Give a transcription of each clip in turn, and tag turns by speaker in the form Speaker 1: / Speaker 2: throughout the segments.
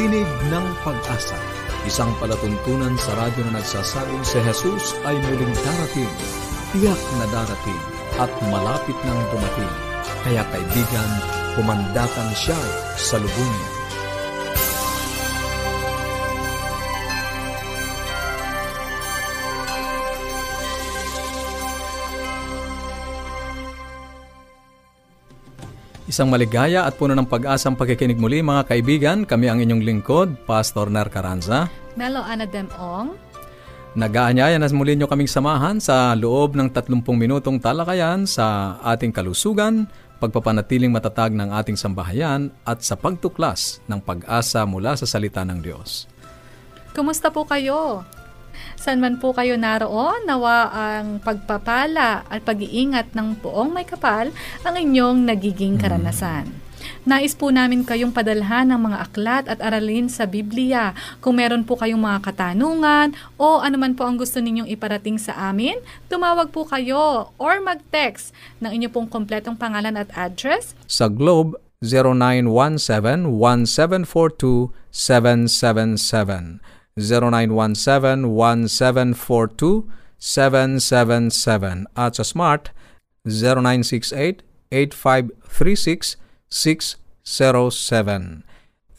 Speaker 1: Tinig ng Pag-asa, isang palatuntunan sa radyo na nagsasabing si Jesus ay muling darating, tiyak na darating, at malapit nang dumating. Kaya kaibigan, pumandakan siya sa lubungin. Isang maligaya at puno ng pag-asang pagkikinig muli mga kaibigan. Kami ang inyong lingkod, Pastor Ner Caranza.
Speaker 2: Melo Ana Demong.
Speaker 1: Nag-aanyaya na muli nyo kaming samahan sa loob ng 30 minutong talakayan sa ating kalusugan, pagpapanatiling matatag ng ating sambahayan at sa pagtuklas ng pag-asa mula sa salita ng Diyos.
Speaker 2: Kumusta po kayo? San man po kayo naroon, nawa ang pagpapala at pag-iingat ng poong may kapal ang inyong nagiging hmm. karanasan. Nais po namin kayong padalhan ng mga aklat at aralin sa Biblia. Kung meron po kayong mga katanungan o anuman po ang gusto ninyong iparating sa amin, tumawag po kayo or mag-text ng inyo pong kompletong pangalan at address.
Speaker 1: Sa Globe, 0917 1742 777 0917-1742-777 at sa Smart 0968-8536-607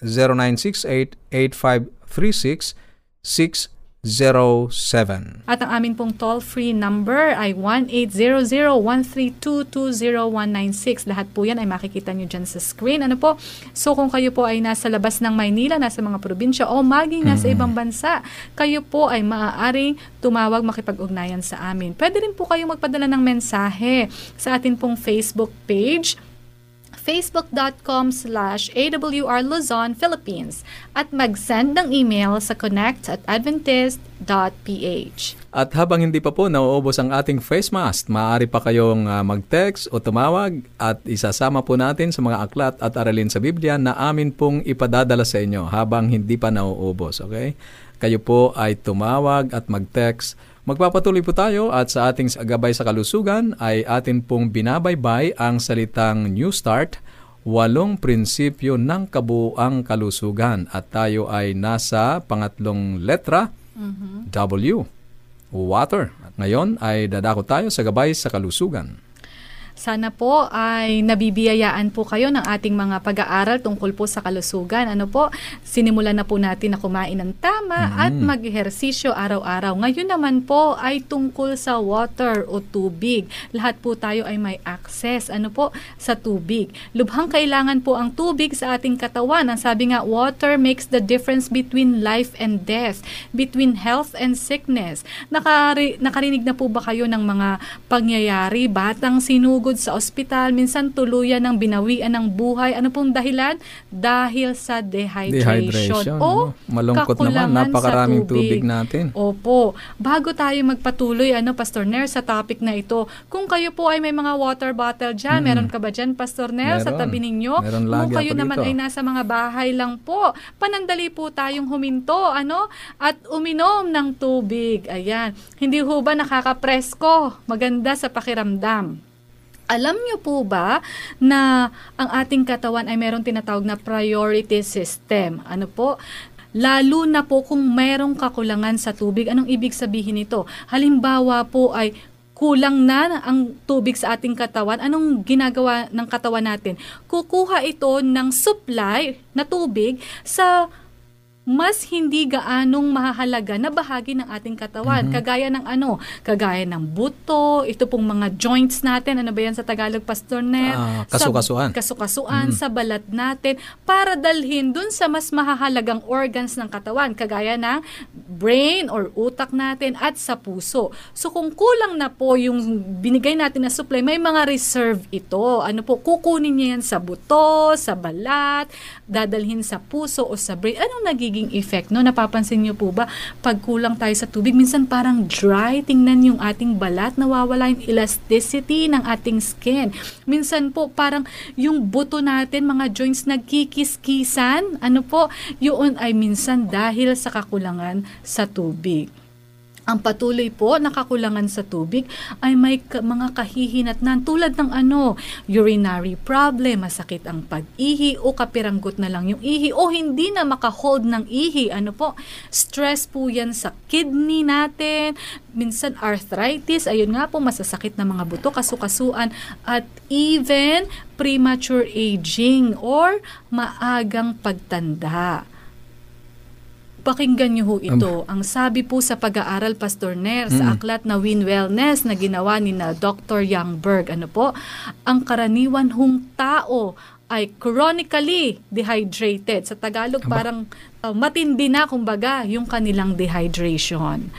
Speaker 1: 0968-8536-607 0917.
Speaker 2: At ang amin pong toll-free number ay 1-800-132-20196. Lahat po yan ay makikita nyo dyan sa screen. Ano po? So kung kayo po ay nasa labas ng Maynila, nasa mga probinsya o maging nasa mm-hmm. ibang bansa, kayo po ay maaaring tumawag makipag-ugnayan sa amin. Pwede rin po kayo magpadala ng mensahe sa atin pong Facebook page facebook.com slash awr Luzon, Philippines at mag-send ng email sa connect at adventist.ph.
Speaker 1: At habang hindi pa po nauubos ang ating face mask, maaari pa kayong uh, mag-text o tumawag at isasama po natin sa mga aklat at aralin sa Biblia na amin pong ipadadala sa inyo habang hindi pa nauubos. Okay? Kayo po ay tumawag at mag-text Magpapatuloy po tayo at sa ating gabay sa kalusugan ay atin pong binabaybay ang salitang New Start, walong prinsipyo ng kabuang kalusugan at tayo ay nasa pangatlong letra, mm-hmm. W, water. At ngayon ay dadako tayo sa gabay sa kalusugan.
Speaker 2: Sana po ay nabibiyayaan po kayo ng ating mga pag-aaral tungkol po sa kalusugan. Ano po, sinimulan na po natin na kumain ng tama mm-hmm. at mag-ehersisyo araw-araw. Ngayon naman po ay tungkol sa water o tubig. Lahat po tayo ay may access ano po sa tubig. Lubhang kailangan po ang tubig sa ating katawan. Ang sabi nga, water makes the difference between life and death, between health and sickness. Nakari- nakarinig na po ba kayo ng mga pangyayari, batang sinugod sinugod sa ospital, minsan tuluyan ng binawian ng buhay. Ano pong dahilan? Dahil sa dehydration. dehydration
Speaker 1: o Malungkot naman, napakaraming tubig. tubig natin.
Speaker 2: Opo. Bago tayo magpatuloy, ano, Pastor Ner, sa topic na ito, kung kayo po ay may mga water bottle dyan, hmm. meron ka ba dyan, Pastor Ner, sa tabi ninyo?
Speaker 1: Meron
Speaker 2: kung kayo naman dito. ay nasa mga bahay lang po, panandali po tayong huminto, ano, at uminom ng tubig. Ayan. Hindi ho ba nakakapresko? Maganda sa pakiramdam. Alam niyo po ba na ang ating katawan ay meron tinatawag na priority system? Ano po? Lalo na po kung merong kakulangan sa tubig. Anong ibig sabihin nito? Halimbawa po ay kulang na ang tubig sa ating katawan, anong ginagawa ng katawan natin? Kukuha ito ng supply na tubig sa mas hindi gaanong mahalaga na bahagi ng ating katawan. Mm-hmm. Kagaya ng ano, kagaya ng buto, ito pong mga joints natin, ano ba yan sa Tagalog, Pastor Net?
Speaker 1: Uh, kasukasuan.
Speaker 2: Sa, kasukasuan, mm-hmm. sa balat natin, para dalhin dun sa mas mahahalagang organs ng katawan, kagaya ng brain or utak natin at sa puso. So kung kulang na po yung binigay natin na supply, may mga reserve ito. Ano po, kukunin niya yan sa buto, sa balat, dadalhin sa puso o sa brain. Anong nagiging magiging effect. No? Napapansin niyo po ba, pag kulang tayo sa tubig, minsan parang dry, tingnan yung ating balat, nawawala yung elasticity ng ating skin. Minsan po, parang yung buto natin, mga joints nagkikiskisan, ano po, yun ay minsan dahil sa kakulangan sa tubig. Ang patuloy po nakakulangan sa tubig ay may ka- mga kahihinatnan tulad ng ano, urinary problem, masakit ang pag-ihi o kapiranggot na lang yung ihi o hindi na makahold ng ihi. Ano po, stress po yan sa kidney natin, minsan arthritis, ayun nga po, masasakit na mga buto, kasukasuan, at even premature aging or maagang pagtanda. Pakinggan niyo ho ito. Ang sabi po sa pag-aaral, Pastor Ner, sa aklat na Win Wellness na ginawa ni na Dr. Youngberg, ano po, ang karaniwan hong tao ay chronically dehydrated. Sa Tagalog, parang uh, matindi na, kumbaga, yung kanilang dehydration.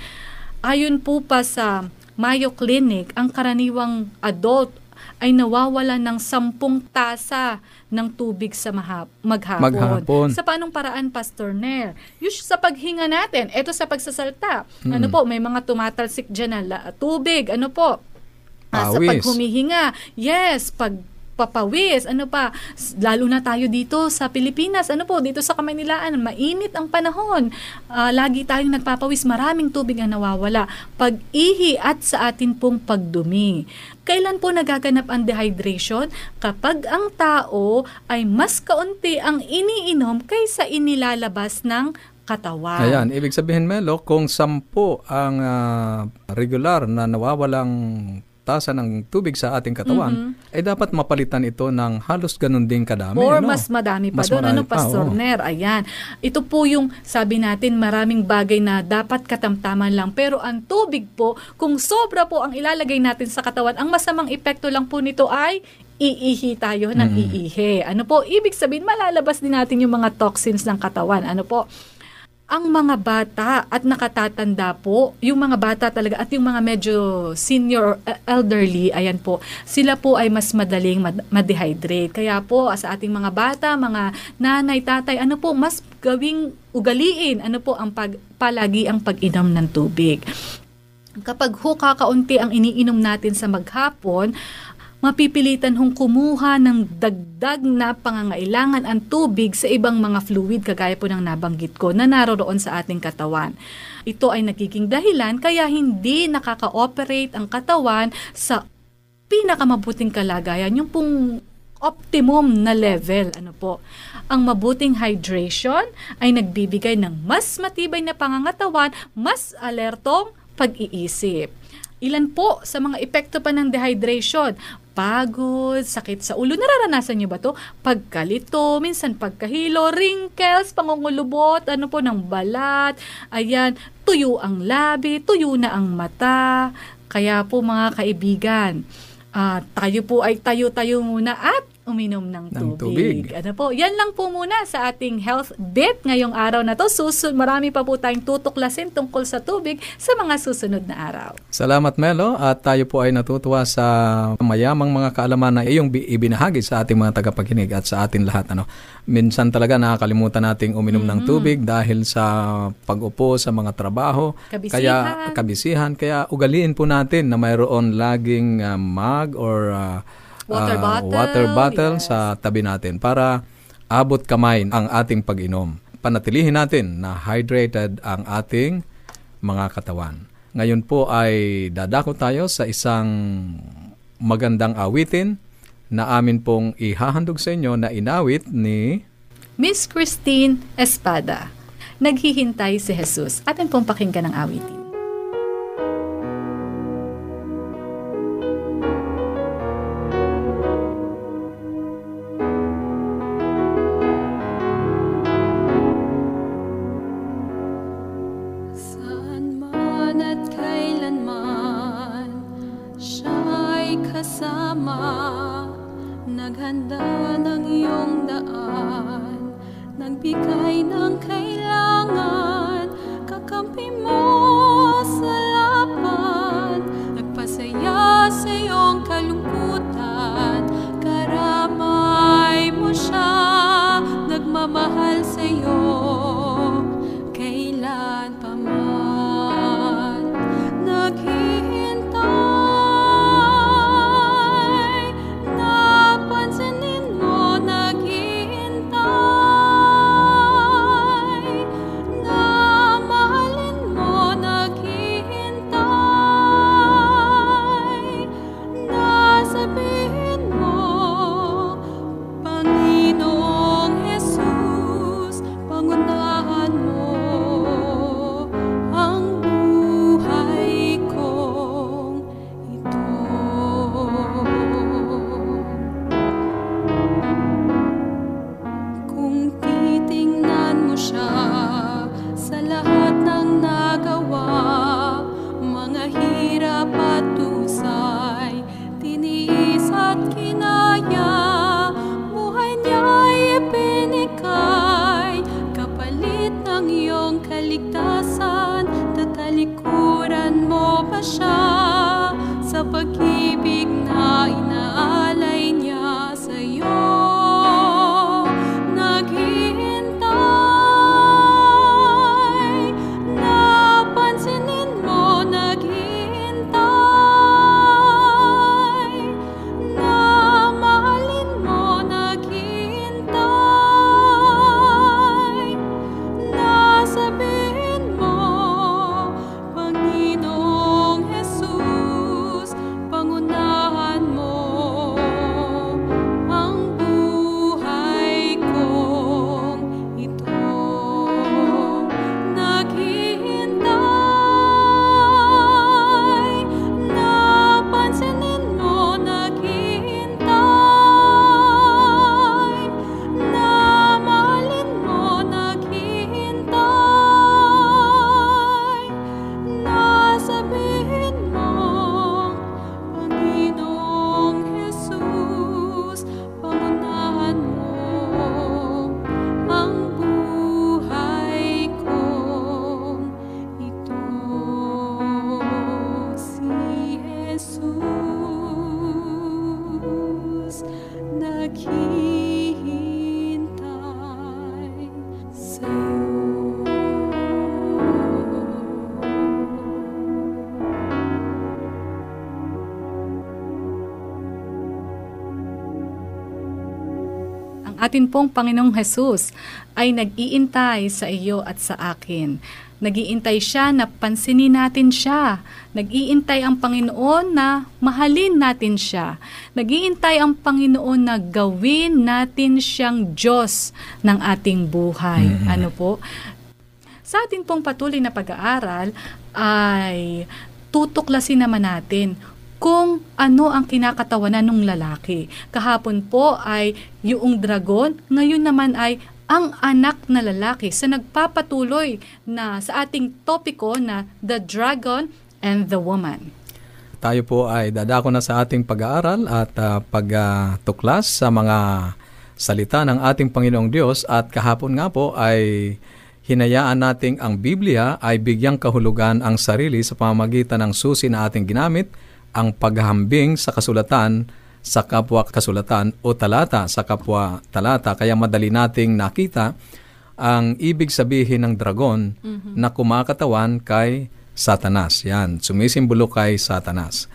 Speaker 2: Ayon po pa sa Mayo Clinic, ang karaniwang adult ay nawawala ng sampung tasa ng tubig sa mahap, maghapon.
Speaker 1: Maghapon.
Speaker 2: Sa paanong paraan, Pastor Nair? Yung sa paghinga natin, eto sa pagsasalta. Ano po, may mga tumatalsik dyan na la- tubig. Ano po? Ah, sa paghumihinga. Yes, pag papawis, ano pa, lalo na tayo dito sa Pilipinas, ano po, dito sa Kamaynilaan, mainit ang panahon. Ah, lagi tayong nagpapawis, maraming tubig ang nawawala. Pag-ihi at sa atin pong pagdumi. Kailan po nagaganap ang dehydration? Kapag ang tao ay mas kaunti ang iniinom kaysa inilalabas ng katawan.
Speaker 1: Ayan, ibig sabihin Melo, kung sampu ang ah, regular na nawawalang tasa ng tubig sa ating katawan, ay dapat mapalitan ito ng halos ganun din kadami.
Speaker 2: Or
Speaker 1: no?
Speaker 2: mas madami pa
Speaker 1: Mas
Speaker 2: doon.
Speaker 1: marami
Speaker 2: Ano,
Speaker 1: pa,
Speaker 2: Pastor
Speaker 1: oo.
Speaker 2: Ner? Ayan. Ito po yung sabi natin, maraming bagay na dapat katamtaman lang. Pero ang tubig po, kung sobra po ang ilalagay natin sa katawan, ang masamang epekto lang po nito ay iihi tayo ng
Speaker 1: Mm.
Speaker 2: iihi. Ano po? Ibig sabihin, malalabas din natin yung mga toxins ng katawan. Ano po? Ang mga bata at nakatatanda po, yung mga bata talaga at yung mga medyo senior or uh, elderly, ayan po, sila po ay mas madaling mad- ma-dehydrate. Kaya po sa ating mga bata, mga nanay, tatay, ano po, mas gawing ugaliin, ano po, ang pag, palagi ang pag-inom ng tubig. Kapag ho kakaunti ang iniinom natin sa maghapon, mapipilitan hong kumuha ng dagdag na pangangailangan ang tubig sa ibang mga fluid kagaya po ng nabanggit ko na naroroon sa ating katawan. Ito ay nagiging dahilan kaya hindi nakaka-operate ang katawan sa pinakamabuting kalagayan, yung pong optimum na level. Ano po? Ang mabuting hydration ay nagbibigay ng mas matibay na pangangatawan, mas alertong pag-iisip. Ilan po sa mga epekto pa ng dehydration? Pagod, sakit sa ulo. Nararanasan niyo ba to? Pagkalito, minsan pagkahilo, wrinkles, pangungulubot, ano po ng balat. Ayan, tuyo ang labi, tuyo na ang mata. Kaya po mga kaibigan, ah, tayo po ay tayo-tayo muna at uminom ng
Speaker 1: Ng
Speaker 2: tubig.
Speaker 1: tubig.
Speaker 2: Ano po, yan lang po muna sa ating health bit ngayong araw na to. Susunod, marami pa po tayong tutuklasin tungkol sa tubig sa mga susunod na araw.
Speaker 1: Salamat Melo at tayo po ay natutuwa sa mayamang mga kaalaman na iyong bi- ibinahagi sa ating mga tagapakinig at sa atin lahat. Ano. Minsan talaga nakakalimutan nating uminom ng tubig dahil sa pag-upo sa mga trabaho.
Speaker 2: Kabisihan.
Speaker 1: Kaya kabisihan. Kaya ugaliin po natin na mayroon laging ah, mug or ah,
Speaker 2: Water
Speaker 1: ah,
Speaker 2: bottle,
Speaker 1: water bottle
Speaker 2: yes.
Speaker 1: sa tabi natin para abot kamay ang ating pag-inom. Panatilihin natin na hydrated ang ating mga katawan. Ngayon po ay dadako tayo sa isang magandang awitin na amin pong ihahandog sa inyo na inawit ni
Speaker 2: Miss Christine Espada. Naghihintay si Jesus. Atin pong pakinggan ang awitin.
Speaker 3: ligtas.
Speaker 2: Atin pong Panginoong Jesus ay nag-iintay sa iyo at sa akin. Nag-iintay siya na pansinin natin siya. Nag-iintay ang Panginoon na mahalin natin siya. Nag-iintay ang Panginoon na gawin natin siyang Diyos ng ating buhay. Ano po? Sa atin pong patuloy na pag-aaral ay tutuklasin naman natin kung ano ang kinakatawanan ng lalaki. Kahapon po ay yung dragon, ngayon naman ay ang anak na lalaki sa nagpapatuloy na sa ating topiko na The Dragon and the Woman.
Speaker 1: Tayo po ay dadako na sa ating pag-aaral at uh, pagtuklas sa mga salita ng ating Panginoong Diyos at kahapon nga po ay hinayaan nating ang Biblia ay bigyang kahulugan ang sarili sa pamamagitan ng susi na ating ginamit, ang paghahambing sa kasulatan sa kapwa kasulatan o talata sa kapwa talata. Kaya madali nating nakita ang ibig sabihin ng dragon mm-hmm. na kumakatawan kay Satanas. Yan, sumisimbolo kay Satanas.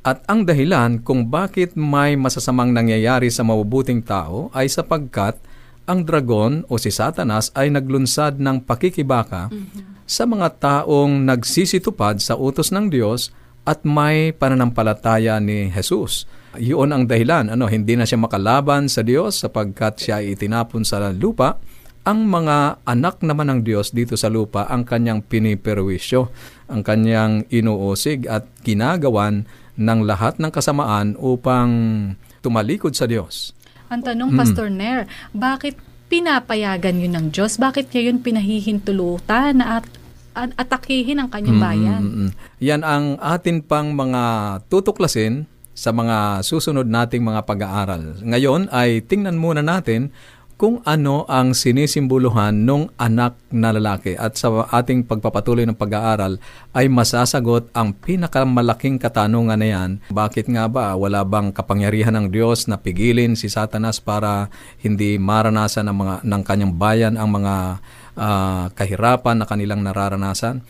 Speaker 1: At ang dahilan kung bakit may masasamang nangyayari sa mabubuting tao ay sapagkat ang dragon o si Satanas ay naglunsad ng pakikibaka mm-hmm. sa mga taong nagsisitupad sa utos ng Diyos at may pananampalataya ni Jesus. Iyon ang dahilan, ano, hindi na siya makalaban sa Diyos sapagkat siya ay itinapon sa lupa. Ang mga anak naman ng Diyos dito sa lupa ang kanyang piniperwisyo, ang kanyang inuusig at ginagawan ng lahat ng kasamaan upang tumalikod sa Diyos.
Speaker 2: Ang tanong, mm. Pastor Nair, bakit pinapayagan yun ng Diyos? Bakit kayo pinahihintulutan na at atakihin ang kanyang bayan? Mm-hmm.
Speaker 1: Yan ang atin pang mga tutuklasin sa mga susunod nating mga pag-aaral. Ngayon ay tingnan muna natin kung ano ang sinisimbuluhan ng anak na lalaki. At sa ating pagpapatuloy ng pag-aaral ay masasagot ang pinakamalaking katanungan na yan. Bakit nga ba wala bang kapangyarihan ng Diyos na pigilin si Satanas para hindi maranasan ng, mga, ng kanyang bayan ang mga uh, kahirapan na kanilang nararanasan?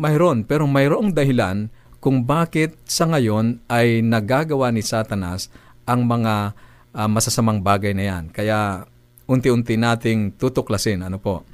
Speaker 1: Mayroon, pero mayroong dahilan kung bakit sa ngayon ay nagagawa ni Satanas ang mga uh, masasamang bagay na yan. Kaya unti-unti nating tutuklasin. Ano po?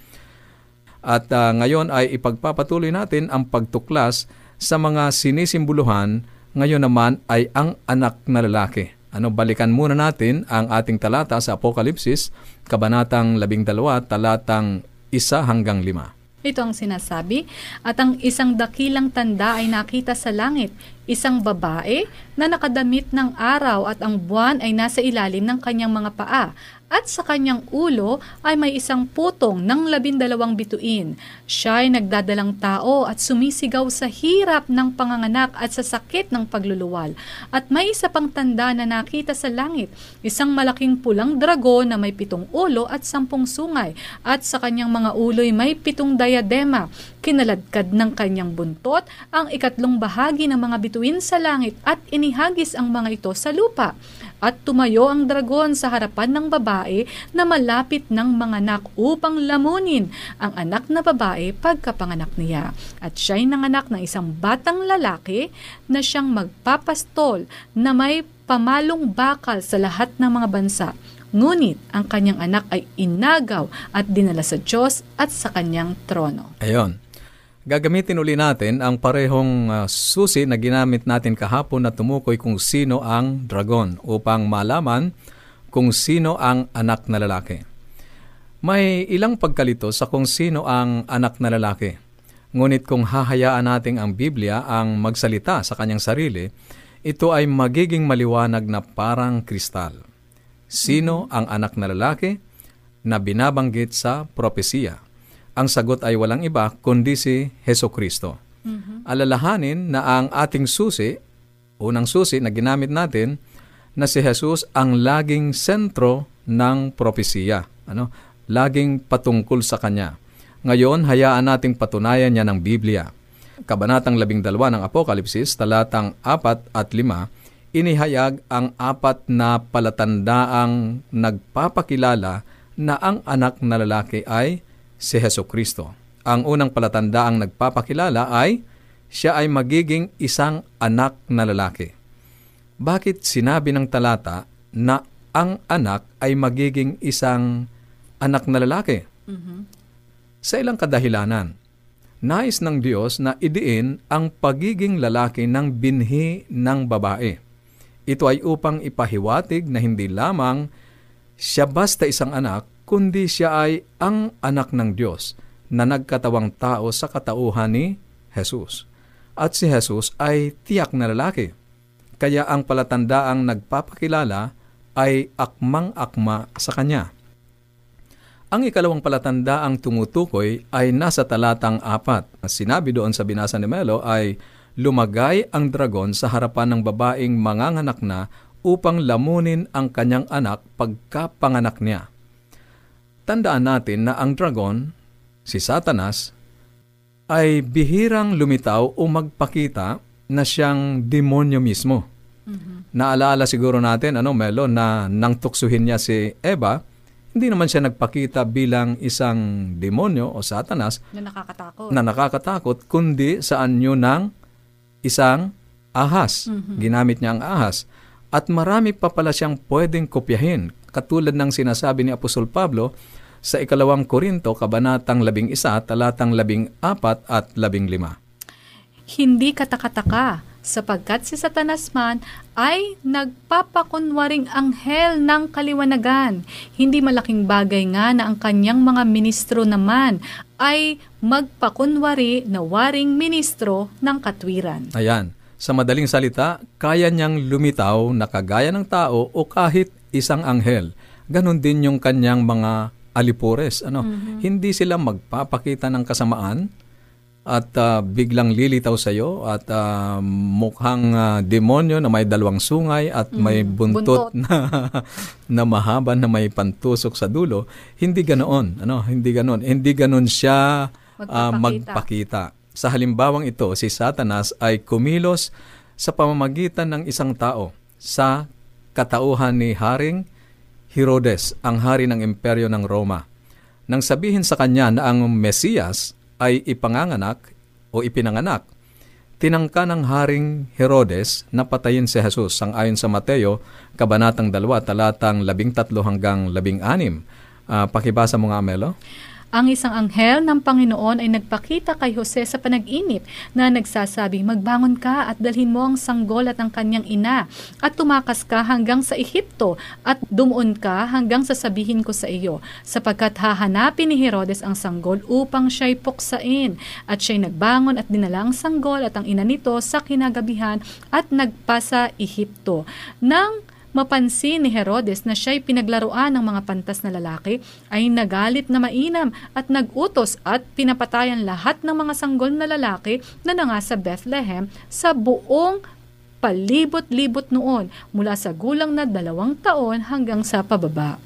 Speaker 1: At uh, ngayon ay ipagpapatuloy natin ang pagtuklas sa mga sinisimbuluhan. Ngayon naman ay ang anak na lalaki. Ano, balikan muna natin ang ating talata sa Apokalipsis, Kabanatang 12, talatang 1 hanggang 5.
Speaker 2: Ito ang sinasabi, at ang isang dakilang tanda ay nakita sa langit, isang babae na nakadamit ng araw at ang buwan ay nasa ilalim ng kanyang mga paa at sa kanyang ulo ay may isang putong ng labindalawang bituin. Siya ay nagdadalang tao at sumisigaw sa hirap ng panganganak at sa sakit ng pagluluwal. At may isa pang tanda na nakita sa langit, isang malaking pulang dragon na may pitong ulo at sampung sungay, at sa kanyang mga ulo'y may pitong diadema. Kinaladkad ng kanyang buntot ang ikatlong bahagi ng mga bituin sa langit at inihagis ang mga ito sa lupa. At tumayo ang dragon sa harapan ng babae na malapit ng mga anak upang lamunin ang anak na babae pagkapanganak niya. At siya'y nanganak ng isang batang lalaki na siyang magpapastol na may pamalong bakal sa lahat ng mga bansa. Ngunit ang kanyang anak ay inagaw at dinala sa Diyos at sa kanyang trono.
Speaker 1: Ayon. Gagamitin uli natin ang parehong uh, susi na ginamit natin kahapon na tumukoy kung sino ang dragon upang malaman kung sino ang anak na lalaki. May ilang pagkalito sa kung sino ang anak na lalaki. Ngunit kung hahayaan natin ang Biblia ang magsalita sa kanyang sarili, ito ay magiging maliwanag na parang kristal. Sino ang anak na lalaki na binabanggit sa propesiya? Ang sagot ay walang iba kundi si Heso Kristo. Mm-hmm. Alalahanin na ang ating susi, unang susi na ginamit natin, na si Jesus ang laging sentro ng propesiya. Ano? Laging patungkol sa Kanya. Ngayon, hayaan nating patunayan niya ng Biblia. Kabanatang 12 ng Apokalipsis, talatang 4 at 5, inihayag ang apat na palatandaang nagpapakilala na ang anak na lalaki ay si Heso Kristo. Ang unang palatandaang nagpapakilala ay siya ay magiging isang anak na lalaki. Bakit sinabi ng talata na ang anak ay magiging isang anak na lalaki.
Speaker 2: Mhm.
Speaker 1: Sa ilang kadahilanan, nais ng Diyos na idiin ang pagiging lalaki ng binhi ng babae. Ito ay upang ipahiwatig na hindi lamang siya basta isang anak, kundi siya ay ang anak ng Diyos na nagkatawang tao sa katauhan ni Jesus. At si Jesus ay tiyak na lalaki. Kaya ang palatandaang nagpapakilala ay akmang-akma sa kanya. Ang ikalawang palatandaang tumutukoy ay nasa talatang apat. Sinabi doon sa binasa ni Melo ay lumagay ang dragon sa harapan ng babaeng manganganak na upang lamunin ang kanyang anak pagkapanganak niya. Tandaan natin na ang dragon, si Satanas, ay bihirang lumitaw o magpakita na siyang demonyo mismo. Naalala siguro natin, ano, Melo, na nang tuksuhin niya si Eva, hindi naman siya nagpakita bilang isang demonyo o satanas
Speaker 2: Na nakakatakot.
Speaker 1: na nakakatakot, kundi sa anyo ng isang ahas. Ginamit niya ang ahas. At marami pa pala siyang pwedeng kopyahin. Katulad ng sinasabi ni Apostol Pablo sa ikalawang Korinto, kabanatang labing isa, talatang labing apat at labing lima.
Speaker 2: Hindi katakataka, sapagkat si Satanas man ay nagpapakunwaring anghel ng kaliwanagan. Hindi malaking bagay nga na ang kanyang mga ministro naman ay magpakunwari na waring ministro ng katwiran.
Speaker 1: Ayan. Sa madaling salita, kaya niyang lumitaw na kagaya ng tao o kahit isang anghel. Ganon din yung kanyang mga alipores. Ano? Hindi sila magpapakita ng kasamaan at ah, biglang lilitaw sa iyo at ah, mukhang ah, demonyo na may dalawang sungay at may buntot,
Speaker 2: buntot.
Speaker 1: na na mahaba na may pantusok sa dulo. Hindi ganoon. Ano? Hindi ganoon. Hindi ganoon siya
Speaker 2: Magpapakita.
Speaker 1: magpakita. Sa halimbawang ito, si Satanas ay kumilos sa pamamagitan ng isang tao sa katauhan ni Haring Herodes, ang hari ng imperyo ng Roma. Nang sabihin sa kanya na ang Mesiyas ay ipanganganak o ipinanganak, tinangka ng Haring Herodes na patayin si Jesus sang ayon sa Mateo, Kabanatang 2, talatang 13 hanggang 16. Ah, pakibasa mo nga, Melo.
Speaker 2: Ang isang anghel ng Panginoon ay nagpakita kay Jose sa panag-inip na nagsasabi, Magbangon ka at dalhin mo ang sanggol at ang kanyang ina at tumakas ka hanggang sa Ehipto at dumuon ka hanggang sa sabihin ko sa iyo sapagkat hahanapin ni Herodes ang sanggol upang siya'y puksain at siya'y nagbangon at dinala ang sanggol at ang ina nito sa kinagabihan at nagpasa Ehipto. Nang mapansin ni Herodes na siya'y pinaglaruan ng mga pantas na lalaki, ay nagalit na mainam at nagutos at pinapatayan lahat ng mga sanggol na lalaki na nanga sa Bethlehem sa buong palibot-libot noon mula sa gulang na dalawang taon hanggang sa pababa.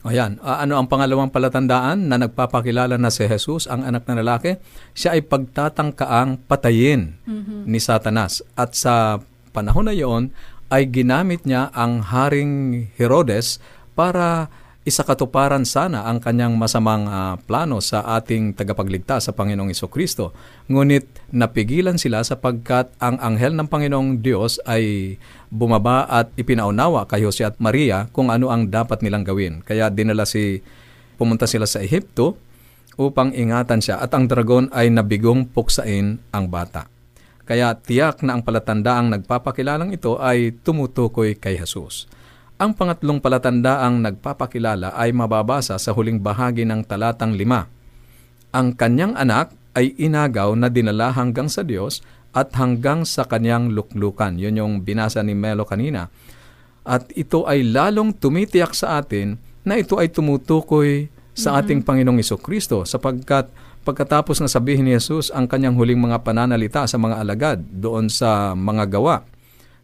Speaker 1: Ayan, Ah, ano ang pangalawang palatandaan na nagpapakilala na si Jesus, ang anak na lalaki? Siya ay pagtatangkaang patayin ni Satanas. At sa panahon na iyon, ay ginamit niya ang Haring Herodes para isakatuparan sana ang kanyang masamang ah, plano sa ating tagapagligtas sa Panginoong Kristo. Ngunit napigilan sila sapagkat ang anghel ng Panginoong Diyos ay bumaba at ipinaunawa kay Jose at Maria kung ano ang dapat nilang gawin. Kaya dinala si pumunta sila sa Ehipto upang ingatan siya at ang dragon ay nabigong puksain ang bata. Kaya tiyak na ang palatandaang nagpapakilalang ito ay tumutukoy kay Jesus. Ang pangatlong palatandaang nagpapakilala ay mababasa sa huling bahagi ng talatang lima. Ang kanyang anak ay inagaw na dinala hanggang sa Diyos at hanggang sa kanyang luklukan. Yun yung binasa ni Melo kanina. At ito ay lalong tumitiyak sa atin na ito ay tumutukoy sa ating Panginoong Kristo sapagkat pagkatapos na sabihin ni Jesus ang kanyang huling mga pananalita sa mga alagad doon sa mga gawa,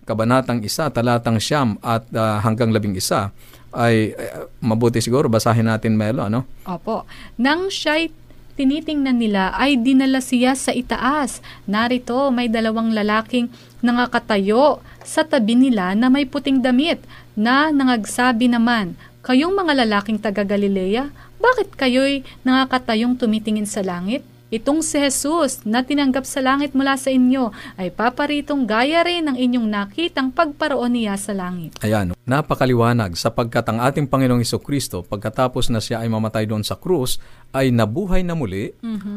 Speaker 1: kabanatang isa, talatang siyam at ah, hanggang labing isa, ay eh, mabuti siguro basahin natin Melo, ano?
Speaker 2: Opo. Nang siya'y tinitingnan nila ay dinala siya sa itaas. Narito may dalawang lalaking nangakatayo sa tabi nila na may puting damit na nangagsabi naman, Kayong mga lalaking taga Galilea, bakit kayo'y nakakatayong tumitingin sa langit? itong si Jesus na tinanggap sa langit mula sa inyo ay paparitong gaya rin ng inyong nakitang pagparoon niya sa langit.
Speaker 1: Ayan, napakaliwanag sapagkat ang ating Panginoong Iso Kristo pagkatapos na siya ay mamatay doon sa krus ay nabuhay na muli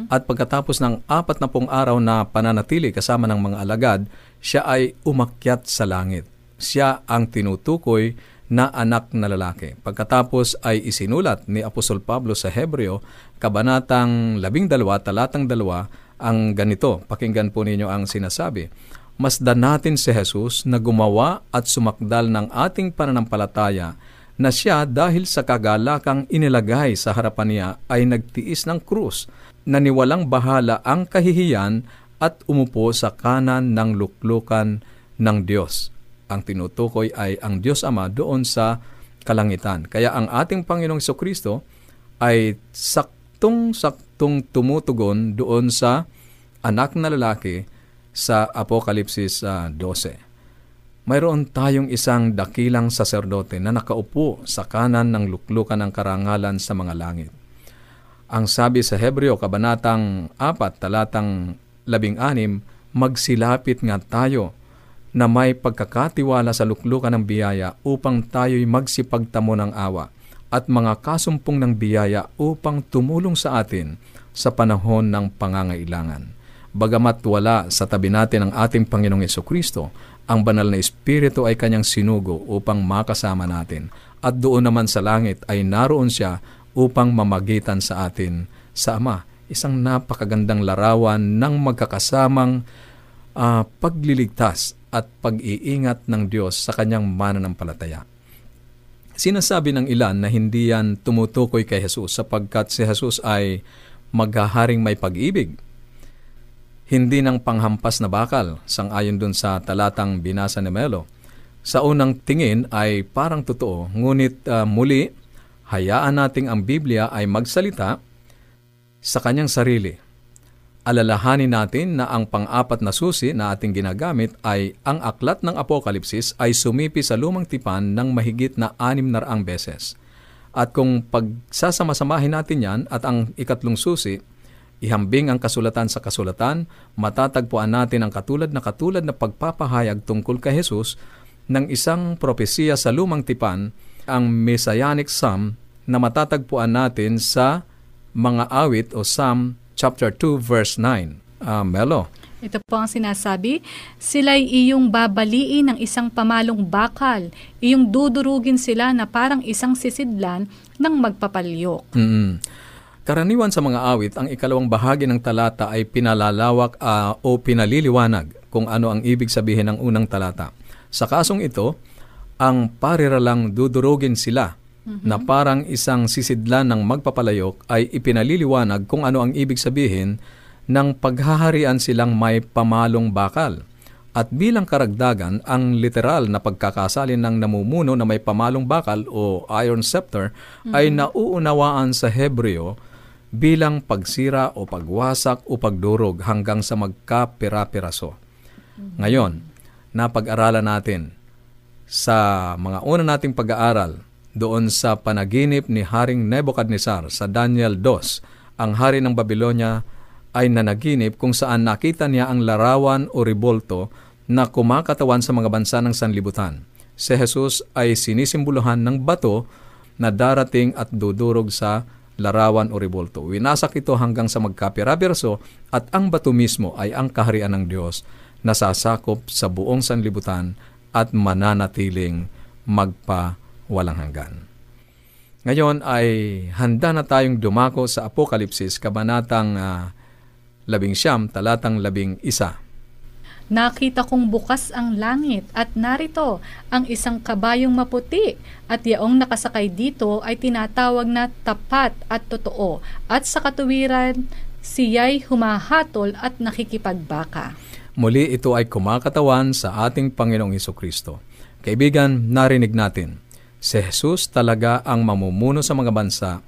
Speaker 1: at pagkatapos ng apat na pong araw na pananatili kasama ng mga alagad, siya ay umakyat sa langit. Siya ang tinutukoy na anak na lalaki. Pagkatapos ay isinulat ni Apostol Pablo sa Hebreo, kabanatang 12, talatang 2, ang ganito. Pakinggan po ninyo ang sinasabi. Masdan natin si Jesus na gumawa at sumakdal ng ating pananampalataya na siya dahil sa kagalakang inilagay sa harapan niya ay nagtiis ng krus, naniwalang bahala ang kahihiyan at umupo sa kanan ng luklukan ng Diyos ang tinutukoy ay ang Diyos Ama doon sa kalangitan. Kaya ang ating Panginoong Kristo ay saktong-saktong tumutugon doon sa anak na lalaki sa Apokalipsis uh, 12. Mayroon tayong isang dakilang saserdote na nakaupo sa kanan ng luklukan ng karangalan sa mga langit. Ang sabi sa Hebreo, Kabanatang 4, talatang 16, magsilapit nga tayo na may pagkakatiwala sa luklukan ng biyaya upang tayo'y magsipagtamo ng awa at mga kasumpong ng biyaya upang tumulong sa atin sa panahon ng pangangailangan. Bagamat wala sa tabi natin ang ating Panginoong Yeso Kristo, ang banal na Espiritu ay kanyang sinugo upang makasama natin. At doon naman sa langit ay naroon siya upang mamagitan sa atin sa Ama. Isang napakagandang larawan ng magkakasamang uh, pagliligtas at pag-iingat ng Diyos sa kanyang mananampalataya. Sinasabi ng ilan na hindi yan tumutukoy kay Jesus sapagkat si Jesus ay maghaharing may pag-ibig. Hindi ng panghampas na bakal, sangayon dun sa talatang binasa ni Melo. Sa unang tingin ay parang totoo, ngunit uh, muli, hayaan nating ang Biblia ay magsalita sa kanyang sarili alalahanin natin na ang pang-apat na susi na ating ginagamit ay ang aklat ng Apokalipsis ay sumipi sa lumang tipan ng mahigit na anim na raang beses. At kung pagsasama-samahin natin yan at ang ikatlong susi, ihambing ang kasulatan sa kasulatan, matatagpuan natin ang katulad na katulad na pagpapahayag tungkol kay Jesus ng isang propesiya sa lumang tipan, ang Messianic Psalm na matatagpuan natin sa mga awit o Psalm chapter 2 verse 9. Uh, Melo.
Speaker 2: Ito po ang sinasabi, sila'y iyong babaliin ng isang pamalong bakal, iyong dudurugin sila na parang isang sisidlan ng magpapalyok.
Speaker 1: Mm-hmm. Karaniwan sa mga awit, ang ikalawang bahagi ng talata ay pinalalawak uh, o pinaliliwanag kung ano ang ibig sabihin ng unang talata. Sa kasong ito, ang pariralang dudurugin sila na parang isang sisidlan ng magpapalayok ay ipinaliliwanag kung ano ang ibig sabihin ng paghaharian silang may pamalong bakal. At bilang karagdagan, ang literal na pagkakasalin ng namumuno na may pamalong bakal o iron scepter mm-hmm. ay nauunawaan sa Hebreo bilang pagsira o pagwasak o pagdurog hanggang sa magkapira-piraso. Mm-hmm. Ngayon, napag-aralan natin sa mga una nating pag-aaral doon sa panaginip ni Haring Nebuchadnezzar sa Daniel 2. Ang hari ng Babylonia ay nanaginip kung saan nakita niya ang larawan o ribolto na kumakatawan sa mga bansa ng sanlibutan. Si Jesus ay sinisimbuluhan ng bato na darating at dudurog sa larawan o ribolto. Winasak ito hanggang sa magkapira-birso at ang bato mismo ay ang kaharian ng Diyos na sasakop sa buong sanlibutan at mananatiling magpa walang hanggan. Ngayon ay handa na tayong dumako sa Apokalipsis, kabanatang uh, labing siyam, talatang labing isa.
Speaker 2: Nakita kong bukas ang langit at narito ang isang kabayong maputi at yaong nakasakay dito ay tinatawag na tapat at totoo at sa katuwiran siya'y humahatol at nakikipagbaka.
Speaker 1: Muli ito ay kumakatawan sa ating Panginoong Iso Kristo. Kaibigan, narinig natin Si Jesus talaga ang mamumuno sa mga bansa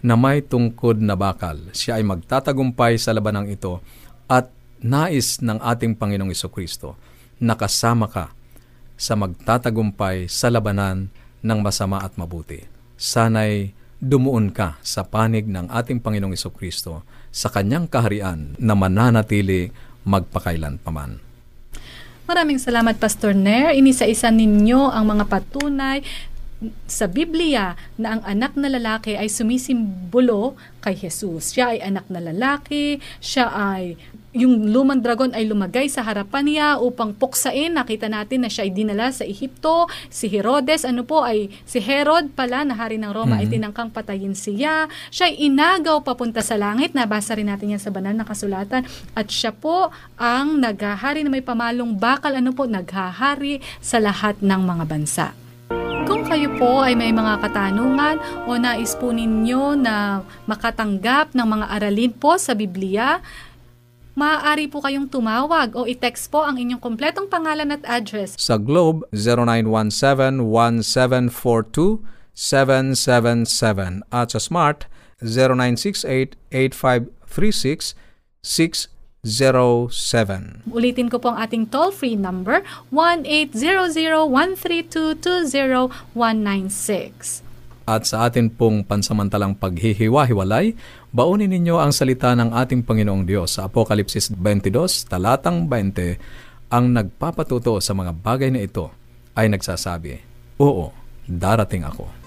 Speaker 1: na may tungkod na bakal. Siya ay magtatagumpay sa labanang ito at nais ng ating Panginoong Kristo nakasama ka sa magtatagumpay sa labanan ng masama at mabuti. Sana'y dumuon ka sa panig ng ating Panginoong Kristo sa kanyang kaharian na mananatili magpakailan paman.
Speaker 2: Maraming salamat Pastor Nair. Inisa-isa ninyo ang mga patunay sa Biblia na ang anak na lalaki ay sumisimbolo kay Jesus. Siya ay anak na lalaki, siya ay yung lumang dragon ay lumagay sa harapan niya upang puksain. Nakita natin na siya ay dinala sa Ehipto. Si Herodes, ano po, ay si Herod pala, na hari ng Roma, ay
Speaker 1: Mhm.
Speaker 2: tinangkang patayin siya. Siya ay inagaw papunta sa langit. Nabasa rin natin yan sa banal na kasulatan. At siya po ang naghahari na may pamalong bakal, ano po, naghahari sa lahat ng mga bansa. Kung kayo po ay may mga katanungan o nais po ninyo na makatanggap ng mga aralin po sa Biblia, maaari po kayong tumawag o i-text po ang inyong kompletong pangalan at address.
Speaker 1: Sa Globe, 0917-1742-777 at sa Smart, 0968-8536-607.
Speaker 2: Ulitin ko po ang ating toll-free number, 1-800-132-20196.
Speaker 1: At sa atin pong pansamantalang paghihiwa-hiwalay, baunin ninyo ang salita ng ating Panginoong Diyos sa Apokalipsis 22, talatang 20, ang nagpapatuto sa mga bagay na ito ay nagsasabi, Oo, darating ako.